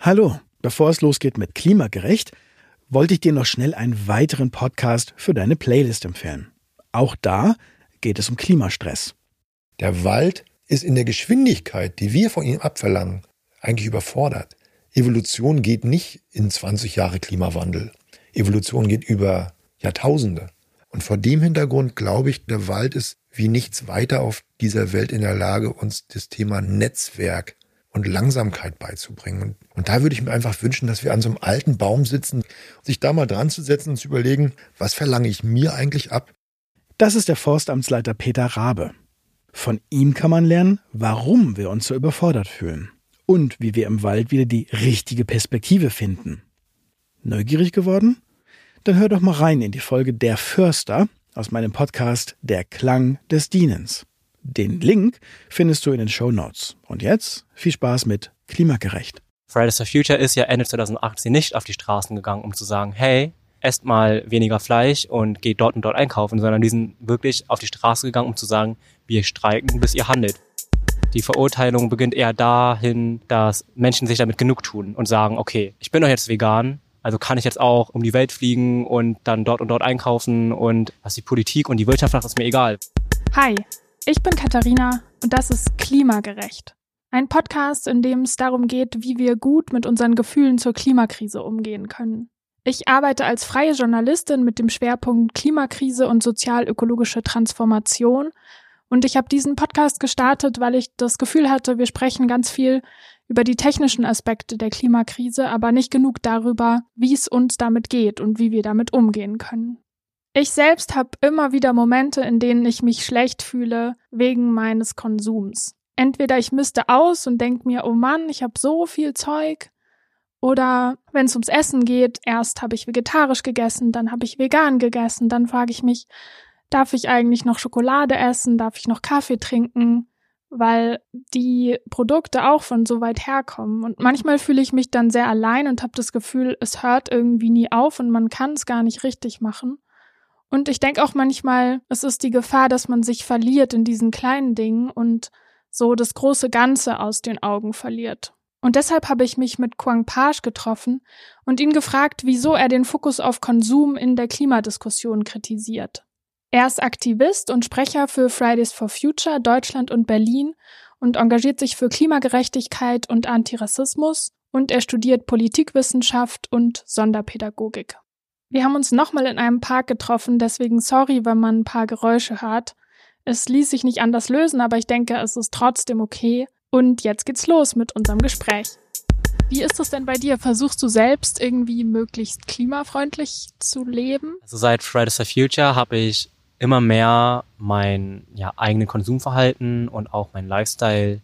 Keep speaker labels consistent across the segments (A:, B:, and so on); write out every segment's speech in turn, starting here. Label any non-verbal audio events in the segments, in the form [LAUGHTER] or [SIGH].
A: Hallo, bevor es losgeht mit Klimagerecht, wollte ich dir noch schnell einen weiteren Podcast für deine Playlist empfehlen. Auch da geht es um Klimastress.
B: Der Wald ist in der Geschwindigkeit, die wir von ihm abverlangen, eigentlich überfordert. Evolution geht nicht in 20 Jahre Klimawandel. Evolution geht über Jahrtausende. Und vor dem Hintergrund glaube ich, der Wald ist wie nichts weiter auf dieser Welt in der Lage, uns das Thema Netzwerk und Langsamkeit beizubringen. Und da würde ich mir einfach wünschen, dass wir an so einem alten Baum sitzen, sich da mal dran zu setzen und zu überlegen, was verlange ich mir eigentlich ab?
A: Das ist der Forstamtsleiter Peter Rabe. Von ihm kann man lernen, warum wir uns so überfordert fühlen und wie wir im Wald wieder die richtige Perspektive finden. Neugierig geworden? Dann hör doch mal rein in die Folge Der Förster aus meinem Podcast Der Klang des Dienens. Den Link findest du in den Show Notes. Und jetzt viel Spaß mit Klimagerecht.
C: Fridays for Future ist ja Ende 2018 nicht auf die Straßen gegangen, um zu sagen, hey, esst mal weniger Fleisch und geht dort und dort einkaufen, sondern die sind wirklich auf die Straße gegangen, um zu sagen, wir streiken, bis ihr handelt. Die Verurteilung beginnt eher dahin, dass Menschen sich damit genug tun und sagen, okay, ich bin doch jetzt vegan, also kann ich jetzt auch um die Welt fliegen und dann dort und dort einkaufen und was die Politik und die Wirtschaft macht, ist mir egal.
D: Hi, ich bin Katharina und das ist Klimagerecht. Ein Podcast, in dem es darum geht, wie wir gut mit unseren Gefühlen zur Klimakrise umgehen können. Ich arbeite als freie Journalistin mit dem Schwerpunkt Klimakrise und sozial-ökologische Transformation und ich habe diesen Podcast gestartet, weil ich das Gefühl hatte, wir sprechen ganz viel über die technischen Aspekte der Klimakrise, aber nicht genug darüber, wie es uns damit geht und wie wir damit umgehen können. Ich selbst habe immer wieder Momente, in denen ich mich schlecht fühle wegen meines Konsums. Entweder ich müsste aus und denke mir, oh Mann, ich habe so viel Zeug. Oder wenn es ums Essen geht, erst habe ich vegetarisch gegessen, dann habe ich vegan gegessen, dann frage ich mich, darf ich eigentlich noch Schokolade essen, darf ich noch Kaffee trinken, weil die Produkte auch von so weit herkommen. Und manchmal fühle ich mich dann sehr allein und habe das Gefühl, es hört irgendwie nie auf und man kann es gar nicht richtig machen. Und ich denke auch manchmal, es ist die Gefahr, dass man sich verliert in diesen kleinen Dingen und so das große Ganze aus den Augen verliert. Und deshalb habe ich mich mit Quang Page getroffen und ihn gefragt, wieso er den Fokus auf Konsum in der Klimadiskussion kritisiert. Er ist Aktivist und Sprecher für Fridays for Future Deutschland und Berlin und engagiert sich für Klimagerechtigkeit und Antirassismus und er studiert Politikwissenschaft und Sonderpädagogik. Wir haben uns nochmal in einem Park getroffen, deswegen sorry, wenn man ein paar Geräusche hört. Es ließ sich nicht anders lösen, aber ich denke, es ist trotzdem okay. Und jetzt geht's los mit unserem Gespräch. Wie ist das denn bei dir? Versuchst du selbst irgendwie möglichst klimafreundlich zu leben?
C: Also seit Fridays for Future habe ich immer mehr mein ja, eigenes Konsumverhalten und auch mein Lifestyle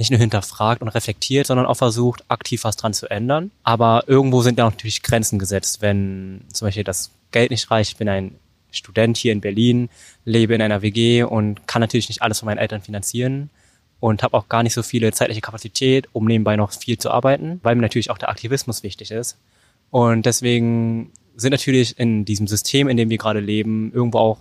C: nicht nur hinterfragt und reflektiert, sondern auch versucht, aktiv was dran zu ändern. Aber irgendwo sind ja natürlich Grenzen gesetzt, wenn zum Beispiel das Geld nicht reicht. Ich bin ein Student hier in Berlin, lebe in einer WG und kann natürlich nicht alles von meinen Eltern finanzieren und habe auch gar nicht so viele zeitliche Kapazität, um nebenbei noch viel zu arbeiten, weil mir natürlich auch der Aktivismus wichtig ist. Und deswegen sind natürlich in diesem System, in dem wir gerade leben, irgendwo auch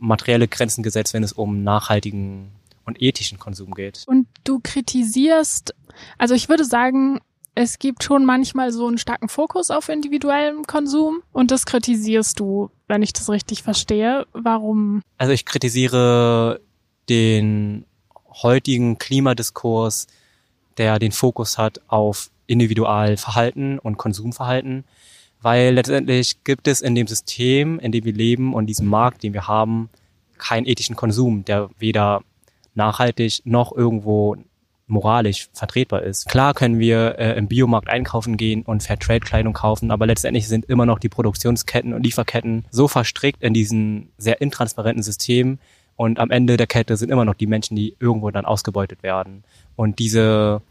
C: materielle Grenzen gesetzt, wenn es um nachhaltigen und ethischen Konsum geht.
D: Und du kritisierst, also ich würde sagen, es gibt schon manchmal so einen starken Fokus auf individuellem Konsum und das kritisierst du, wenn ich das richtig verstehe. Warum?
C: Also ich kritisiere den heutigen Klimadiskurs, der den Fokus hat auf Individualverhalten und Konsumverhalten, weil letztendlich gibt es in dem System, in dem wir leben und diesem Markt, den wir haben, keinen ethischen Konsum, der weder nachhaltig noch irgendwo moralisch vertretbar ist. Klar können wir äh, im Biomarkt einkaufen gehen und Fairtrade-Kleidung kaufen, aber letztendlich sind immer noch die Produktionsketten und Lieferketten so verstrickt in diesen sehr intransparenten Systemen und am Ende der Kette sind immer noch die Menschen, die irgendwo dann ausgebeutet werden. Und diese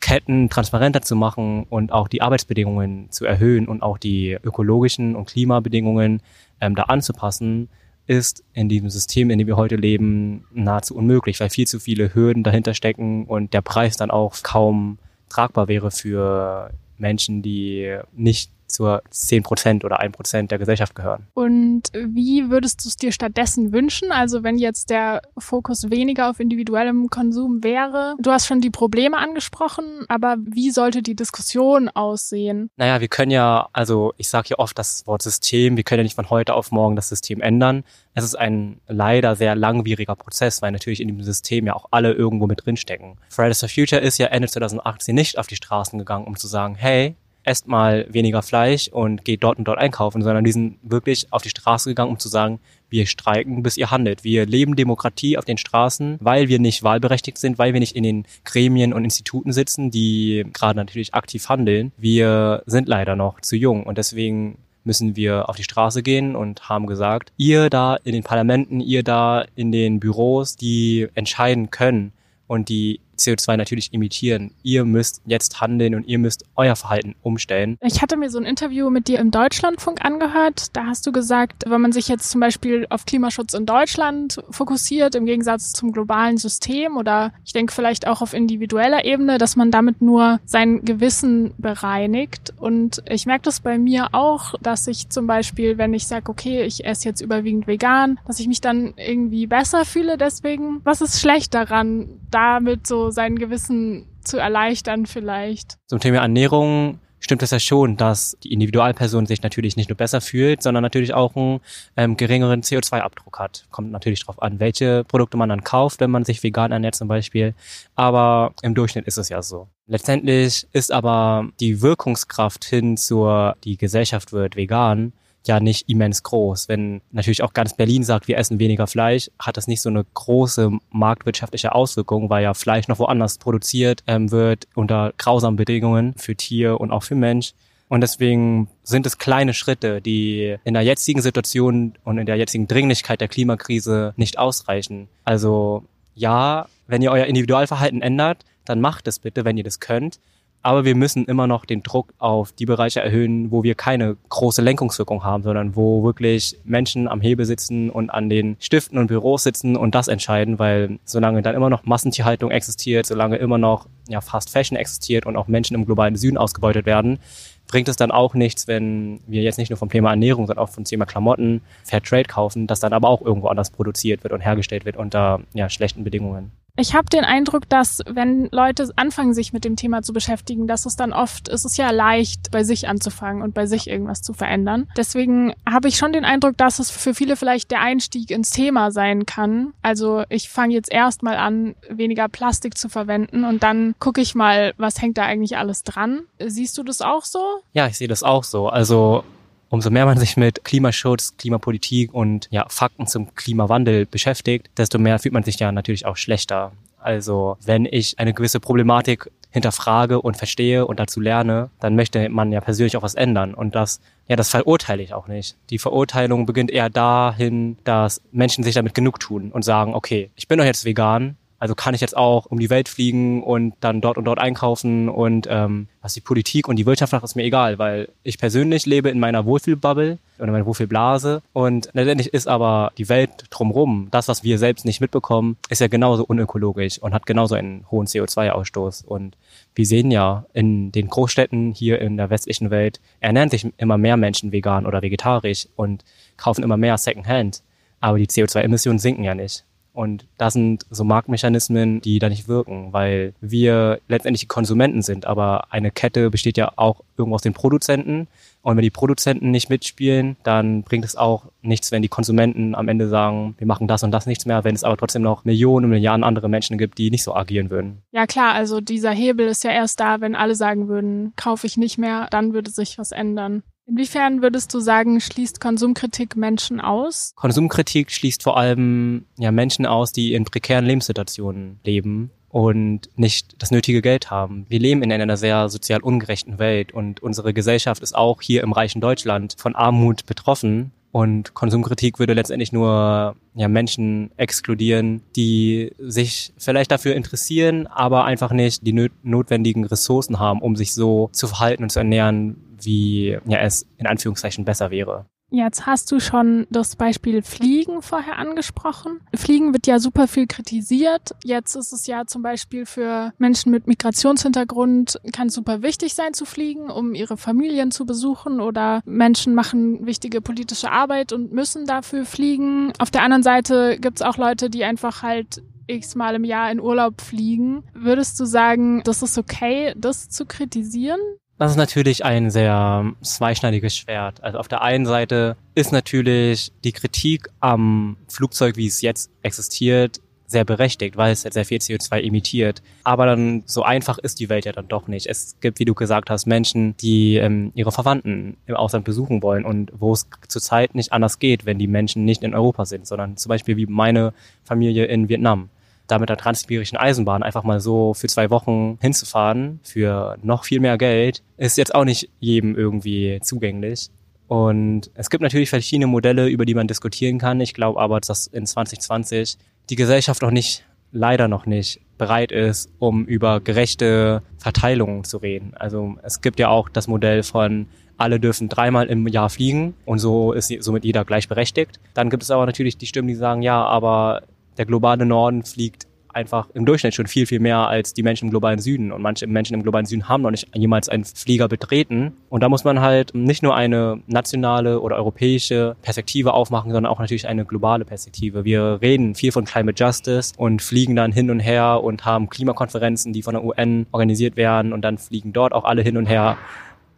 C: Ketten transparenter zu machen und auch die Arbeitsbedingungen zu erhöhen und auch die ökologischen und Klimabedingungen ähm, da anzupassen, ist in diesem System, in dem wir heute leben, nahezu unmöglich, weil viel zu viele Hürden dahinter stecken und der Preis dann auch kaum tragbar wäre für Menschen, die nicht zur 10 Prozent oder 1 Prozent der Gesellschaft gehören.
D: Und wie würdest du es dir stattdessen wünschen? Also wenn jetzt der Fokus weniger auf individuellem Konsum wäre. Du hast schon die Probleme angesprochen, aber wie sollte die Diskussion aussehen?
C: Naja, wir können ja, also ich sage ja oft das Wort System, wir können ja nicht von heute auf morgen das System ändern. Es ist ein leider sehr langwieriger Prozess, weil natürlich in dem System ja auch alle irgendwo mit drinstecken. Fridays for Future ist ja Ende 2018 nicht auf die Straßen gegangen, um zu sagen, hey, esst mal weniger Fleisch und geht dort und dort einkaufen, sondern die sind wirklich auf die Straße gegangen, um zu sagen, wir streiken, bis ihr handelt. Wir leben Demokratie auf den Straßen, weil wir nicht wahlberechtigt sind, weil wir nicht in den Gremien und Instituten sitzen, die gerade natürlich aktiv handeln. Wir sind leider noch zu jung und deswegen müssen wir auf die Straße gehen und haben gesagt, ihr da in den Parlamenten, ihr da in den Büros, die entscheiden können und die CO2 natürlich imitieren. Ihr müsst jetzt handeln und ihr müsst euer Verhalten umstellen.
D: Ich hatte mir so ein Interview mit dir im Deutschlandfunk angehört. Da hast du gesagt, wenn man sich jetzt zum Beispiel auf Klimaschutz in Deutschland fokussiert, im Gegensatz zum globalen System oder ich denke vielleicht auch auf individueller Ebene, dass man damit nur sein Gewissen bereinigt. Und ich merke das bei mir auch, dass ich zum Beispiel, wenn ich sage, okay, ich esse jetzt überwiegend vegan, dass ich mich dann irgendwie besser fühle. Deswegen, was ist schlecht daran, damit so sein Gewissen zu erleichtern vielleicht.
C: Zum Thema Ernährung stimmt es ja schon, dass die Individualperson sich natürlich nicht nur besser fühlt, sondern natürlich auch einen ähm, geringeren CO2-Abdruck hat. Kommt natürlich darauf an, welche Produkte man dann kauft, wenn man sich vegan ernährt zum Beispiel. Aber im Durchschnitt ist es ja so. Letztendlich ist aber die Wirkungskraft hin zur, die Gesellschaft wird vegan, ja nicht immens groß. Wenn natürlich auch ganz Berlin sagt, wir essen weniger Fleisch, hat das nicht so eine große marktwirtschaftliche Auswirkung, weil ja Fleisch noch woanders produziert ähm, wird unter grausamen Bedingungen für Tier und auch für Mensch. Und deswegen sind es kleine Schritte, die in der jetzigen Situation und in der jetzigen Dringlichkeit der Klimakrise nicht ausreichen. Also ja, wenn ihr euer Individualverhalten ändert, dann macht es bitte, wenn ihr das könnt. Aber wir müssen immer noch den Druck auf die Bereiche erhöhen, wo wir keine große Lenkungswirkung haben, sondern wo wirklich Menschen am Hebel sitzen und an den Stiften und Büros sitzen und das entscheiden, weil solange dann immer noch Massentierhaltung existiert, solange immer noch ja, Fast Fashion existiert und auch Menschen im globalen Süden ausgebeutet werden, bringt es dann auch nichts, wenn wir jetzt nicht nur vom Thema Ernährung, sondern auch vom Thema Klamotten Fair Trade kaufen, das dann aber auch irgendwo anders produziert wird und hergestellt wird unter ja, schlechten Bedingungen.
D: Ich habe den Eindruck, dass wenn Leute anfangen, sich mit dem Thema zu beschäftigen, dass es dann oft, es ist ja leicht, bei sich anzufangen und bei sich irgendwas zu verändern. Deswegen habe ich schon den Eindruck, dass es für viele vielleicht der Einstieg ins Thema sein kann. Also ich fange jetzt erstmal an, weniger Plastik zu verwenden und dann gucke ich mal, was hängt da eigentlich alles dran. Siehst du das auch so?
C: Ja, ich sehe das auch so. Also umso mehr man sich mit Klimaschutz, Klimapolitik und ja, Fakten zum Klimawandel beschäftigt, desto mehr fühlt man sich ja natürlich auch schlechter. Also wenn ich eine gewisse Problematik hinterfrage und verstehe und dazu lerne, dann möchte man ja persönlich auch was ändern. Und das, ja, das verurteile ich auch nicht. Die Verurteilung beginnt eher dahin, dass Menschen sich damit genug tun und sagen, okay, ich bin doch jetzt vegan, also kann ich jetzt auch um die Welt fliegen und dann dort und dort einkaufen und ähm, was die Politik und die Wirtschaft macht, ist mir egal, weil ich persönlich lebe in meiner Wohlfühlbubble oder meiner Wohlfühlblase und letztendlich ist aber die Welt drumrum, das, was wir selbst nicht mitbekommen, ist ja genauso unökologisch und hat genauso einen hohen CO2-Ausstoß und wir sehen ja in den Großstädten hier in der westlichen Welt ernähren sich immer mehr Menschen vegan oder vegetarisch und kaufen immer mehr Secondhand, aber die CO2-Emissionen sinken ja nicht. Und das sind so Marktmechanismen, die da nicht wirken, weil wir letztendlich die Konsumenten sind. Aber eine Kette besteht ja auch irgendwo aus den Produzenten. Und wenn die Produzenten nicht mitspielen, dann bringt es auch nichts, wenn die Konsumenten am Ende sagen, wir machen das und das nichts mehr, wenn es aber trotzdem noch Millionen und Milliarden andere Menschen gibt, die nicht so agieren würden.
D: Ja klar, also dieser Hebel ist ja erst da, wenn alle sagen würden, kaufe ich nicht mehr, dann würde sich was ändern. Inwiefern würdest du sagen, schließt Konsumkritik Menschen aus?
C: Konsumkritik schließt vor allem ja Menschen aus, die in prekären Lebenssituationen leben und nicht das nötige Geld haben. Wir leben in einer sehr sozial ungerechten Welt und unsere Gesellschaft ist auch hier im reichen Deutschland von Armut betroffen. Und Konsumkritik würde letztendlich nur ja, Menschen exkludieren, die sich vielleicht dafür interessieren, aber einfach nicht die notwendigen Ressourcen haben, um sich so zu verhalten und zu ernähren, wie ja, es in Anführungszeichen besser wäre.
D: Jetzt hast du schon das Beispiel Fliegen vorher angesprochen. Fliegen wird ja super viel kritisiert. Jetzt ist es ja zum Beispiel für Menschen mit Migrationshintergrund kann super wichtig sein zu fliegen, um ihre Familien zu besuchen oder Menschen machen wichtige politische Arbeit und müssen dafür fliegen. Auf der anderen Seite gibt es auch Leute, die einfach halt x-mal im Jahr in Urlaub fliegen. Würdest du sagen, das ist okay, das zu kritisieren?
C: Das ist natürlich ein sehr zweischneidiges Schwert. Also auf der einen Seite ist natürlich die Kritik am Flugzeug, wie es jetzt existiert, sehr berechtigt, weil es sehr viel CO2 emittiert. Aber dann so einfach ist die Welt ja dann doch nicht. Es gibt, wie du gesagt hast, Menschen, die ähm, ihre Verwandten im Ausland besuchen wollen und wo es zurzeit nicht anders geht, wenn die Menschen nicht in Europa sind, sondern zum Beispiel wie meine Familie in Vietnam da mit der transsibirischen Eisenbahn einfach mal so für zwei Wochen hinzufahren für noch viel mehr Geld, ist jetzt auch nicht jedem irgendwie zugänglich. Und es gibt natürlich verschiedene Modelle, über die man diskutieren kann. Ich glaube aber, dass in 2020 die Gesellschaft noch nicht, leider noch nicht bereit ist, um über gerechte Verteilungen zu reden. Also es gibt ja auch das Modell von alle dürfen dreimal im Jahr fliegen und so ist somit jeder gleichberechtigt. Dann gibt es aber natürlich die Stimmen, die sagen, ja, aber der globale Norden fliegt einfach im Durchschnitt schon viel, viel mehr als die Menschen im globalen Süden. Und manche Menschen im globalen Süden haben noch nicht jemals einen Flieger betreten. Und da muss man halt nicht nur eine nationale oder europäische Perspektive aufmachen, sondern auch natürlich eine globale Perspektive. Wir reden viel von Climate Justice und fliegen dann hin und her und haben Klimakonferenzen, die von der UN organisiert werden und dann fliegen dort auch alle hin und her.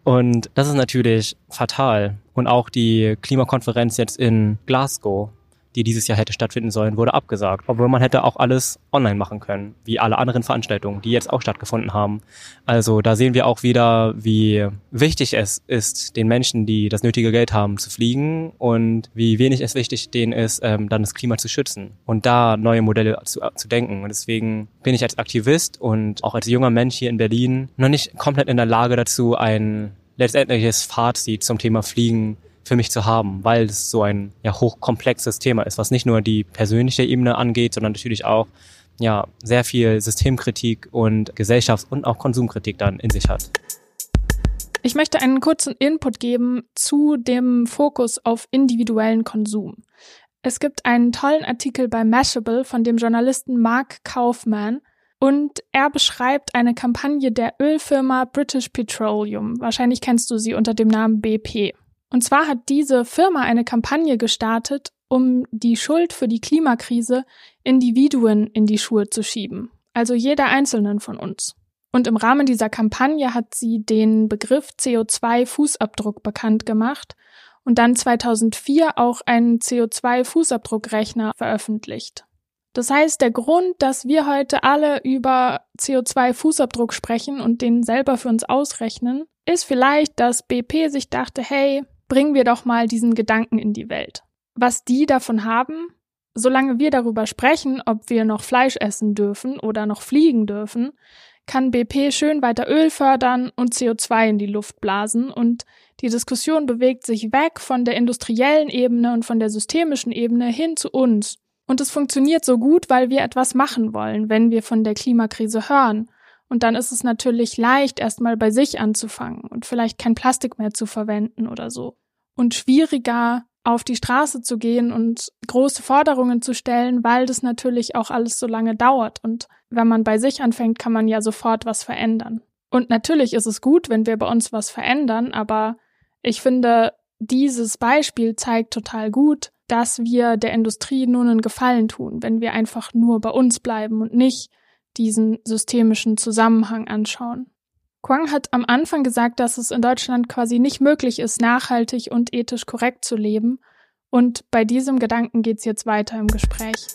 C: Und das ist natürlich fatal. Und auch die Klimakonferenz jetzt in Glasgow, die dieses Jahr hätte stattfinden sollen, wurde abgesagt. Obwohl man hätte auch alles online machen können, wie alle anderen Veranstaltungen, die jetzt auch stattgefunden haben. Also da sehen wir auch wieder, wie wichtig es ist, den Menschen, die das nötige Geld haben, zu fliegen und wie wenig es wichtig denen ist, ähm, dann das Klima zu schützen und da neue Modelle zu, zu denken. Und deswegen bin ich als Aktivist und auch als junger Mensch hier in Berlin noch nicht komplett in der Lage dazu, ein letztendliches Fazit zum Thema Fliegen für mich zu haben, weil es so ein ja, hochkomplexes Thema ist, was nicht nur die persönliche Ebene angeht, sondern natürlich auch ja, sehr viel Systemkritik und Gesellschafts- und auch Konsumkritik dann in sich hat.
D: Ich möchte einen kurzen Input geben zu dem Fokus auf individuellen Konsum. Es gibt einen tollen Artikel bei Mashable von dem Journalisten Mark Kaufman und er beschreibt eine Kampagne der Ölfirma British Petroleum. Wahrscheinlich kennst du sie unter dem Namen BP. Und zwar hat diese Firma eine Kampagne gestartet, um die Schuld für die Klimakrise Individuen in die Schuhe zu schieben, also jeder einzelnen von uns. Und im Rahmen dieser Kampagne hat sie den Begriff CO2-Fußabdruck bekannt gemacht und dann 2004 auch einen CO2-Fußabdruckrechner veröffentlicht. Das heißt, der Grund, dass wir heute alle über CO2-Fußabdruck sprechen und den selber für uns ausrechnen, ist vielleicht, dass BP sich dachte, hey, bringen wir doch mal diesen Gedanken in die Welt. Was die davon haben, solange wir darüber sprechen, ob wir noch Fleisch essen dürfen oder noch fliegen dürfen, kann BP schön weiter Öl fördern und CO2 in die Luft blasen und die Diskussion bewegt sich weg von der industriellen Ebene und von der systemischen Ebene hin zu uns. Und es funktioniert so gut, weil wir etwas machen wollen, wenn wir von der Klimakrise hören. Und dann ist es natürlich leicht, erstmal bei sich anzufangen und vielleicht kein Plastik mehr zu verwenden oder so und schwieriger auf die Straße zu gehen und große Forderungen zu stellen, weil das natürlich auch alles so lange dauert. Und wenn man bei sich anfängt, kann man ja sofort was verändern. Und natürlich ist es gut, wenn wir bei uns was verändern, aber ich finde, dieses Beispiel zeigt total gut, dass wir der Industrie nun einen Gefallen tun, wenn wir einfach nur bei uns bleiben und nicht diesen systemischen Zusammenhang anschauen. Quang hat am Anfang gesagt, dass es in Deutschland quasi nicht möglich ist, nachhaltig und ethisch korrekt zu leben. Und bei diesem Gedanken geht's jetzt weiter im Gespräch.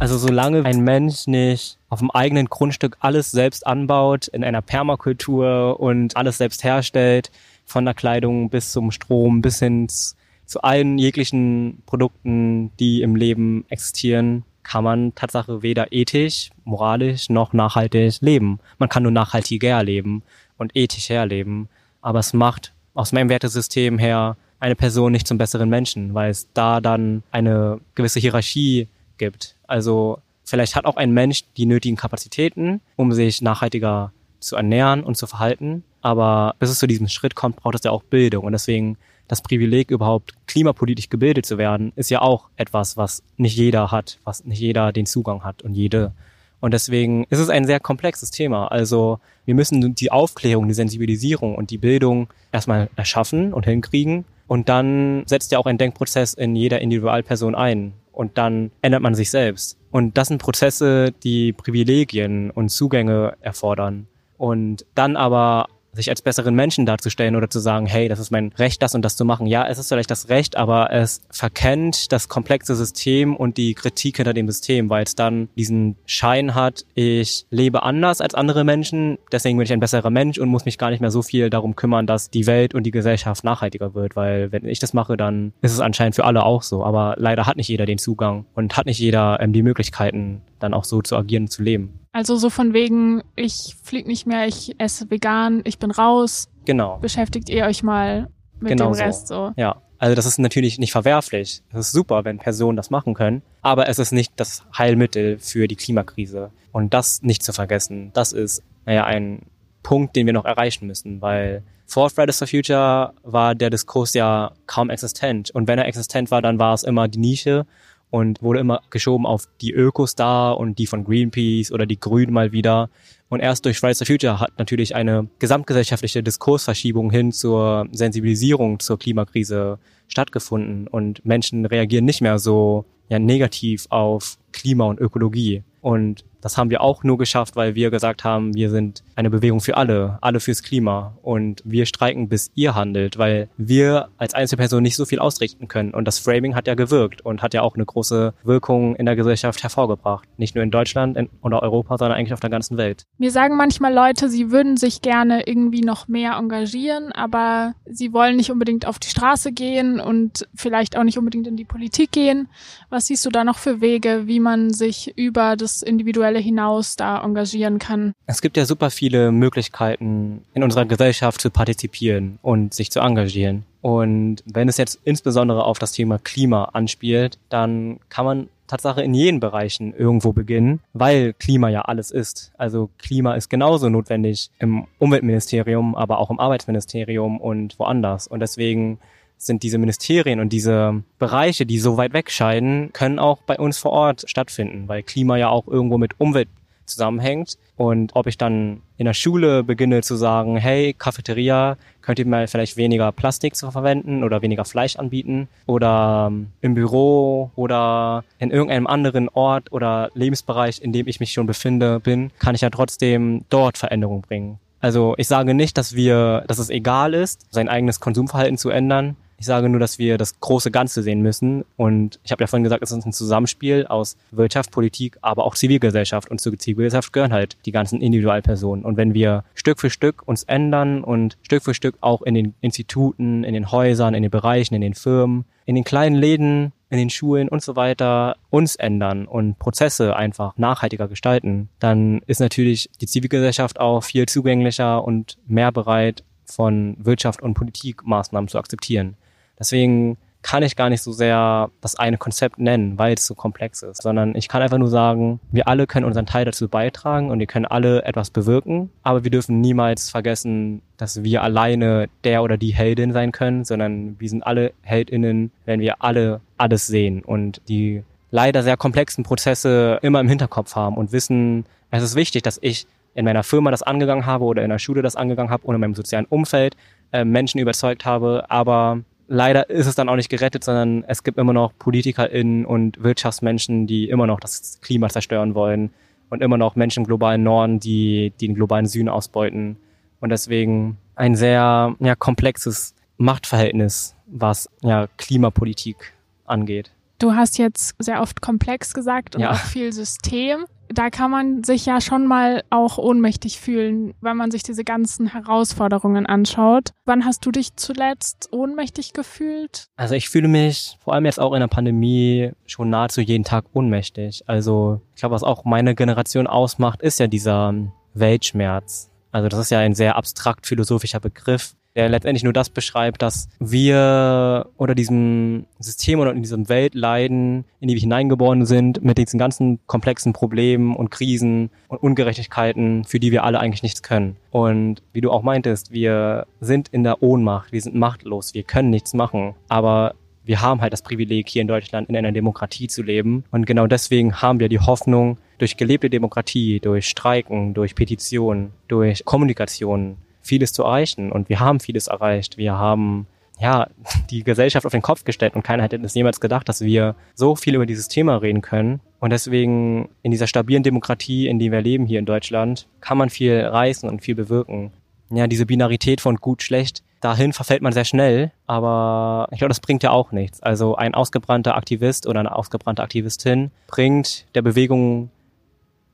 C: Also solange ein Mensch nicht auf dem eigenen Grundstück alles selbst anbaut, in einer Permakultur und alles selbst herstellt, von der Kleidung bis zum Strom, bis hin zu allen jeglichen Produkten, die im Leben existieren, kann man Tatsache weder ethisch, moralisch noch nachhaltig leben. Man kann nur nachhaltiger leben und ethischer leben. Aber es macht aus meinem Wertesystem her eine Person nicht zum besseren Menschen, weil es da dann eine gewisse Hierarchie gibt. Also vielleicht hat auch ein Mensch die nötigen Kapazitäten, um sich nachhaltiger zu ernähren und zu verhalten. Aber bis es zu diesem Schritt kommt, braucht es ja auch Bildung. Und deswegen das Privileg, überhaupt klimapolitisch gebildet zu werden, ist ja auch etwas, was nicht jeder hat, was nicht jeder den Zugang hat und jede. Und deswegen ist es ein sehr komplexes Thema. Also wir müssen die Aufklärung, die Sensibilisierung und die Bildung erstmal erschaffen und hinkriegen. Und dann setzt ja auch ein Denkprozess in jeder Individualperson ein. Und dann ändert man sich selbst. Und das sind Prozesse, die Privilegien und Zugänge erfordern. Und dann aber sich als besseren Menschen darzustellen oder zu sagen, hey, das ist mein Recht, das und das zu machen. Ja, es ist vielleicht das Recht, aber es verkennt das komplexe System und die Kritik hinter dem System, weil es dann diesen Schein hat, ich lebe anders als andere Menschen, deswegen bin ich ein besserer Mensch und muss mich gar nicht mehr so viel darum kümmern, dass die Welt und die Gesellschaft nachhaltiger wird, weil wenn ich das mache, dann ist es anscheinend für alle auch so. Aber leider hat nicht jeder den Zugang und hat nicht jeder ähm, die Möglichkeiten, dann auch so zu agieren und zu leben.
D: Also so von wegen, ich flieg nicht mehr, ich esse vegan, ich bin raus.
C: Genau.
D: Beschäftigt ihr euch mal mit
C: Genau
D: dem
C: so.
D: Rest so.
C: Ja. Also das ist natürlich nicht verwerflich. Es ist super, wenn Personen das machen können. Aber es ist nicht das Heilmittel für die Klimakrise. Und das nicht zu vergessen, das ist, naja, ein Punkt, den wir noch erreichen müssen, weil vor Fridays for Future war der Diskurs ja kaum existent. Und wenn er existent war, dann war es immer die Nische und wurde immer geschoben auf die Ökostar und die von Greenpeace oder die Grünen mal wieder. Und erst durch Fridays for Future hat natürlich eine gesamtgesellschaftliche Diskursverschiebung hin zur Sensibilisierung zur Klimakrise stattgefunden und Menschen reagieren nicht mehr so ja, negativ auf Klima und Ökologie. Und das haben wir auch nur geschafft, weil wir gesagt haben, wir sind eine Bewegung für alle, alle fürs Klima. Und wir streiken, bis ihr handelt, weil wir als Einzelperson nicht so viel ausrichten können. Und das Framing hat ja gewirkt und hat ja auch eine große Wirkung in der Gesellschaft hervorgebracht. Nicht nur in Deutschland oder Europa, sondern eigentlich auf der ganzen Welt.
D: Mir sagen manchmal Leute, sie würden sich gerne irgendwie noch mehr engagieren, aber sie wollen nicht unbedingt auf die Straße gehen und vielleicht auch nicht unbedingt in die Politik gehen. Was siehst du da noch für Wege, wie man sich über das Individuelle hinaus da engagieren kann?
C: Es gibt ja super viele Möglichkeiten in unserer Gesellschaft zu partizipieren und sich zu engagieren. Und wenn es jetzt insbesondere auf das Thema Klima anspielt, dann kann man Tatsache in jeden Bereichen irgendwo beginnen, weil Klima ja alles ist. Also Klima ist genauso notwendig im Umweltministerium, aber auch im Arbeitsministerium und woanders. Und deswegen sind diese Ministerien und diese Bereiche, die so weit wegscheiden, können auch bei uns vor Ort stattfinden, weil Klima ja auch irgendwo mit Umwelt zusammenhängt. Und ob ich dann in der Schule beginne zu sagen, hey, Cafeteria, könnt ihr mal vielleicht weniger Plastik zu verwenden oder weniger Fleisch anbieten oder ähm, im Büro oder in irgendeinem anderen Ort oder Lebensbereich, in dem ich mich schon befinde, bin, kann ich ja trotzdem dort Veränderung bringen. Also ich sage nicht, dass wir, dass es egal ist, sein eigenes Konsumverhalten zu ändern. Ich sage nur, dass wir das große Ganze sehen müssen. Und ich habe ja vorhin gesagt, es ist ein Zusammenspiel aus Wirtschaft, Politik, aber auch Zivilgesellschaft. Und zur Zivilgesellschaft gehören halt die ganzen Individualpersonen. Und wenn wir Stück für Stück uns ändern und Stück für Stück auch in den Instituten, in den Häusern, in den Bereichen, in den Firmen, in den kleinen Läden, in den Schulen und so weiter uns ändern und Prozesse einfach nachhaltiger gestalten, dann ist natürlich die Zivilgesellschaft auch viel zugänglicher und mehr bereit, von Wirtschaft und Politik Maßnahmen zu akzeptieren. Deswegen kann ich gar nicht so sehr das eine Konzept nennen, weil es so komplex ist, sondern ich kann einfach nur sagen, wir alle können unseren Teil dazu beitragen und wir können alle etwas bewirken, aber wir dürfen niemals vergessen, dass wir alleine der oder die Heldin sein können, sondern wir sind alle Heldinnen, wenn wir alle alles sehen und die leider sehr komplexen Prozesse immer im Hinterkopf haben und wissen, es ist wichtig, dass ich in meiner Firma das angegangen habe oder in der Schule das angegangen habe oder in meinem sozialen Umfeld äh, Menschen überzeugt habe, aber leider ist es dann auch nicht gerettet, sondern es gibt immer noch PolitikerInnen und Wirtschaftsmenschen, die immer noch das Klima zerstören wollen und immer noch Menschen im globalen Norden, die, die den globalen Süden ausbeuten. Und deswegen ein sehr ja, komplexes Machtverhältnis, was ja Klimapolitik angeht.
D: Du hast jetzt sehr oft komplex gesagt und
C: Ja.
D: auch viel System. Da kann man sich ja schon mal auch ohnmächtig fühlen, wenn man sich diese ganzen Herausforderungen anschaut. Wann hast du dich zuletzt ohnmächtig gefühlt?
C: Also ich fühle mich vor allem jetzt auch in der Pandemie schon nahezu jeden Tag ohnmächtig. Also ich glaube, was auch meine Generation ausmacht, ist ja dieser Weltschmerz. Also das ist ja ein sehr abstrakt philosophischer Begriff, der letztendlich nur das beschreibt, dass wir unter diesem System oder in diesem Welt leiden, in die wir hineingeboren sind, mit diesen ganzen komplexen Problemen und Krisen und Ungerechtigkeiten, für die wir alle eigentlich nichts können. Und wie du auch meintest, wir sind in der Ohnmacht, wir sind machtlos, wir können nichts machen. Aber wir haben halt das Privileg, hier in Deutschland in einer Demokratie zu leben. Und genau deswegen haben wir die Hoffnung, durch gelebte Demokratie, durch Streiken, durch Petitionen, durch Kommunikation, vieles zu erreichen. Und wir haben vieles erreicht. Wir haben ja, [LAUGHS] die Gesellschaft auf den Kopf gestellt und keiner hätte es jemals gedacht, dass wir so viel über dieses Thema reden können. Und deswegen in dieser stabilen Demokratie, in der wir leben hier in Deutschland, kann man viel reißen und viel bewirken. Ja, diese Binarität von gut, schlecht, dahin verfällt man sehr schnell, aber ich glaube, das bringt ja auch nichts. Also ein ausgebrannter Aktivist oder eine ausgebrannte Aktivistin bringt der Bewegung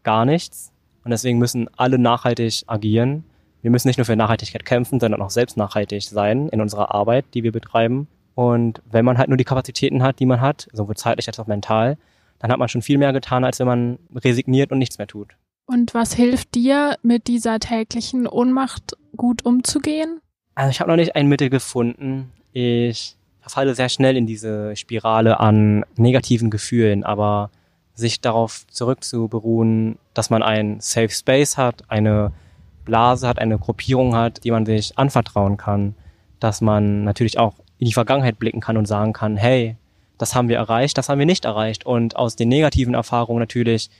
C: gar nichts. Und deswegen müssen alle nachhaltig agieren wir müssen nicht nur für Nachhaltigkeit kämpfen, sondern auch selbst nachhaltig sein in unserer Arbeit, die wir betreiben. Und wenn man halt nur die Kapazitäten hat, die man hat, sowohl zeitlich als auch mental, dann hat man schon viel mehr getan, als wenn man resigniert und nichts mehr tut.
D: Und was hilft dir, mit dieser täglichen Ohnmacht gut umzugehen?
C: Also ich habe noch nicht ein Mittel gefunden. Ich verfalle sehr schnell in diese Spirale an negativen Gefühlen, aber sich darauf zurückzuberuhen, dass man ein Safe Space hat, eine Blase hat, eine Gruppierung hat, die man sich anvertrauen kann, dass man natürlich auch in die Vergangenheit blicken kann und sagen kann, hey, das haben wir erreicht, das haben wir nicht erreicht. Und aus den negativen Erfahrungen natürlich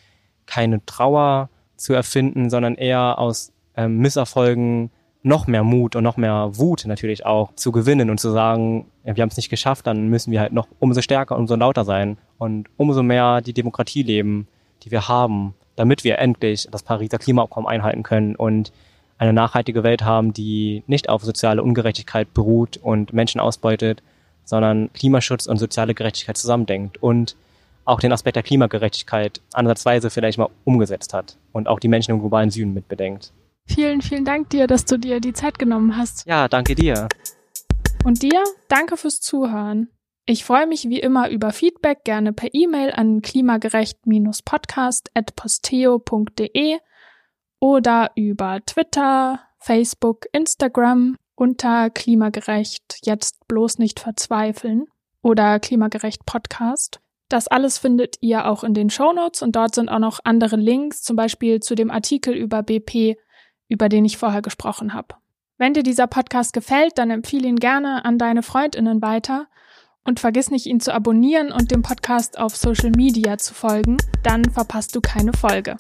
C: keine Trauer zu erfinden, sondern eher aus ähm, Misserfolgen noch mehr Mut und noch mehr Wut natürlich auch zu gewinnen und zu sagen, ja, wir haben es nicht geschafft, dann müssen wir halt noch umso stärker, umso lauter sein und umso mehr die Demokratie leben, die wir haben damit wir endlich das Pariser Klimaabkommen einhalten können und eine nachhaltige Welt haben, die nicht auf soziale Ungerechtigkeit beruht und Menschen ausbeutet, sondern Klimaschutz und soziale Gerechtigkeit zusammendenkt und auch den Aspekt der Klimagerechtigkeit ansatzweise vielleicht mal umgesetzt hat und auch die Menschen im globalen Süden mitbedenkt.
D: Vielen, vielen Dank dir, dass du dir die Zeit genommen hast.
C: Ja, danke dir.
D: Und dir, danke fürs Zuhören. Ich freue mich wie immer über Feedback gerne per E-Mail an klimagerecht-podcast.posteo.de oder über Twitter, Facebook, Instagram unter klimagerecht jetzt bloß nicht verzweifeln oder klimagerecht Podcast. Das alles findet ihr auch in den Shownotes und dort sind auch noch andere Links, zum Beispiel zu dem Artikel über BP, über den ich vorher gesprochen habe. Wenn dir dieser Podcast gefällt, dann empfehle ihn gerne an deine Freundinnen weiter und vergiss nicht, ihn zu abonnieren und dem Podcast auf Social Media zu folgen, dann verpasst du keine Folge.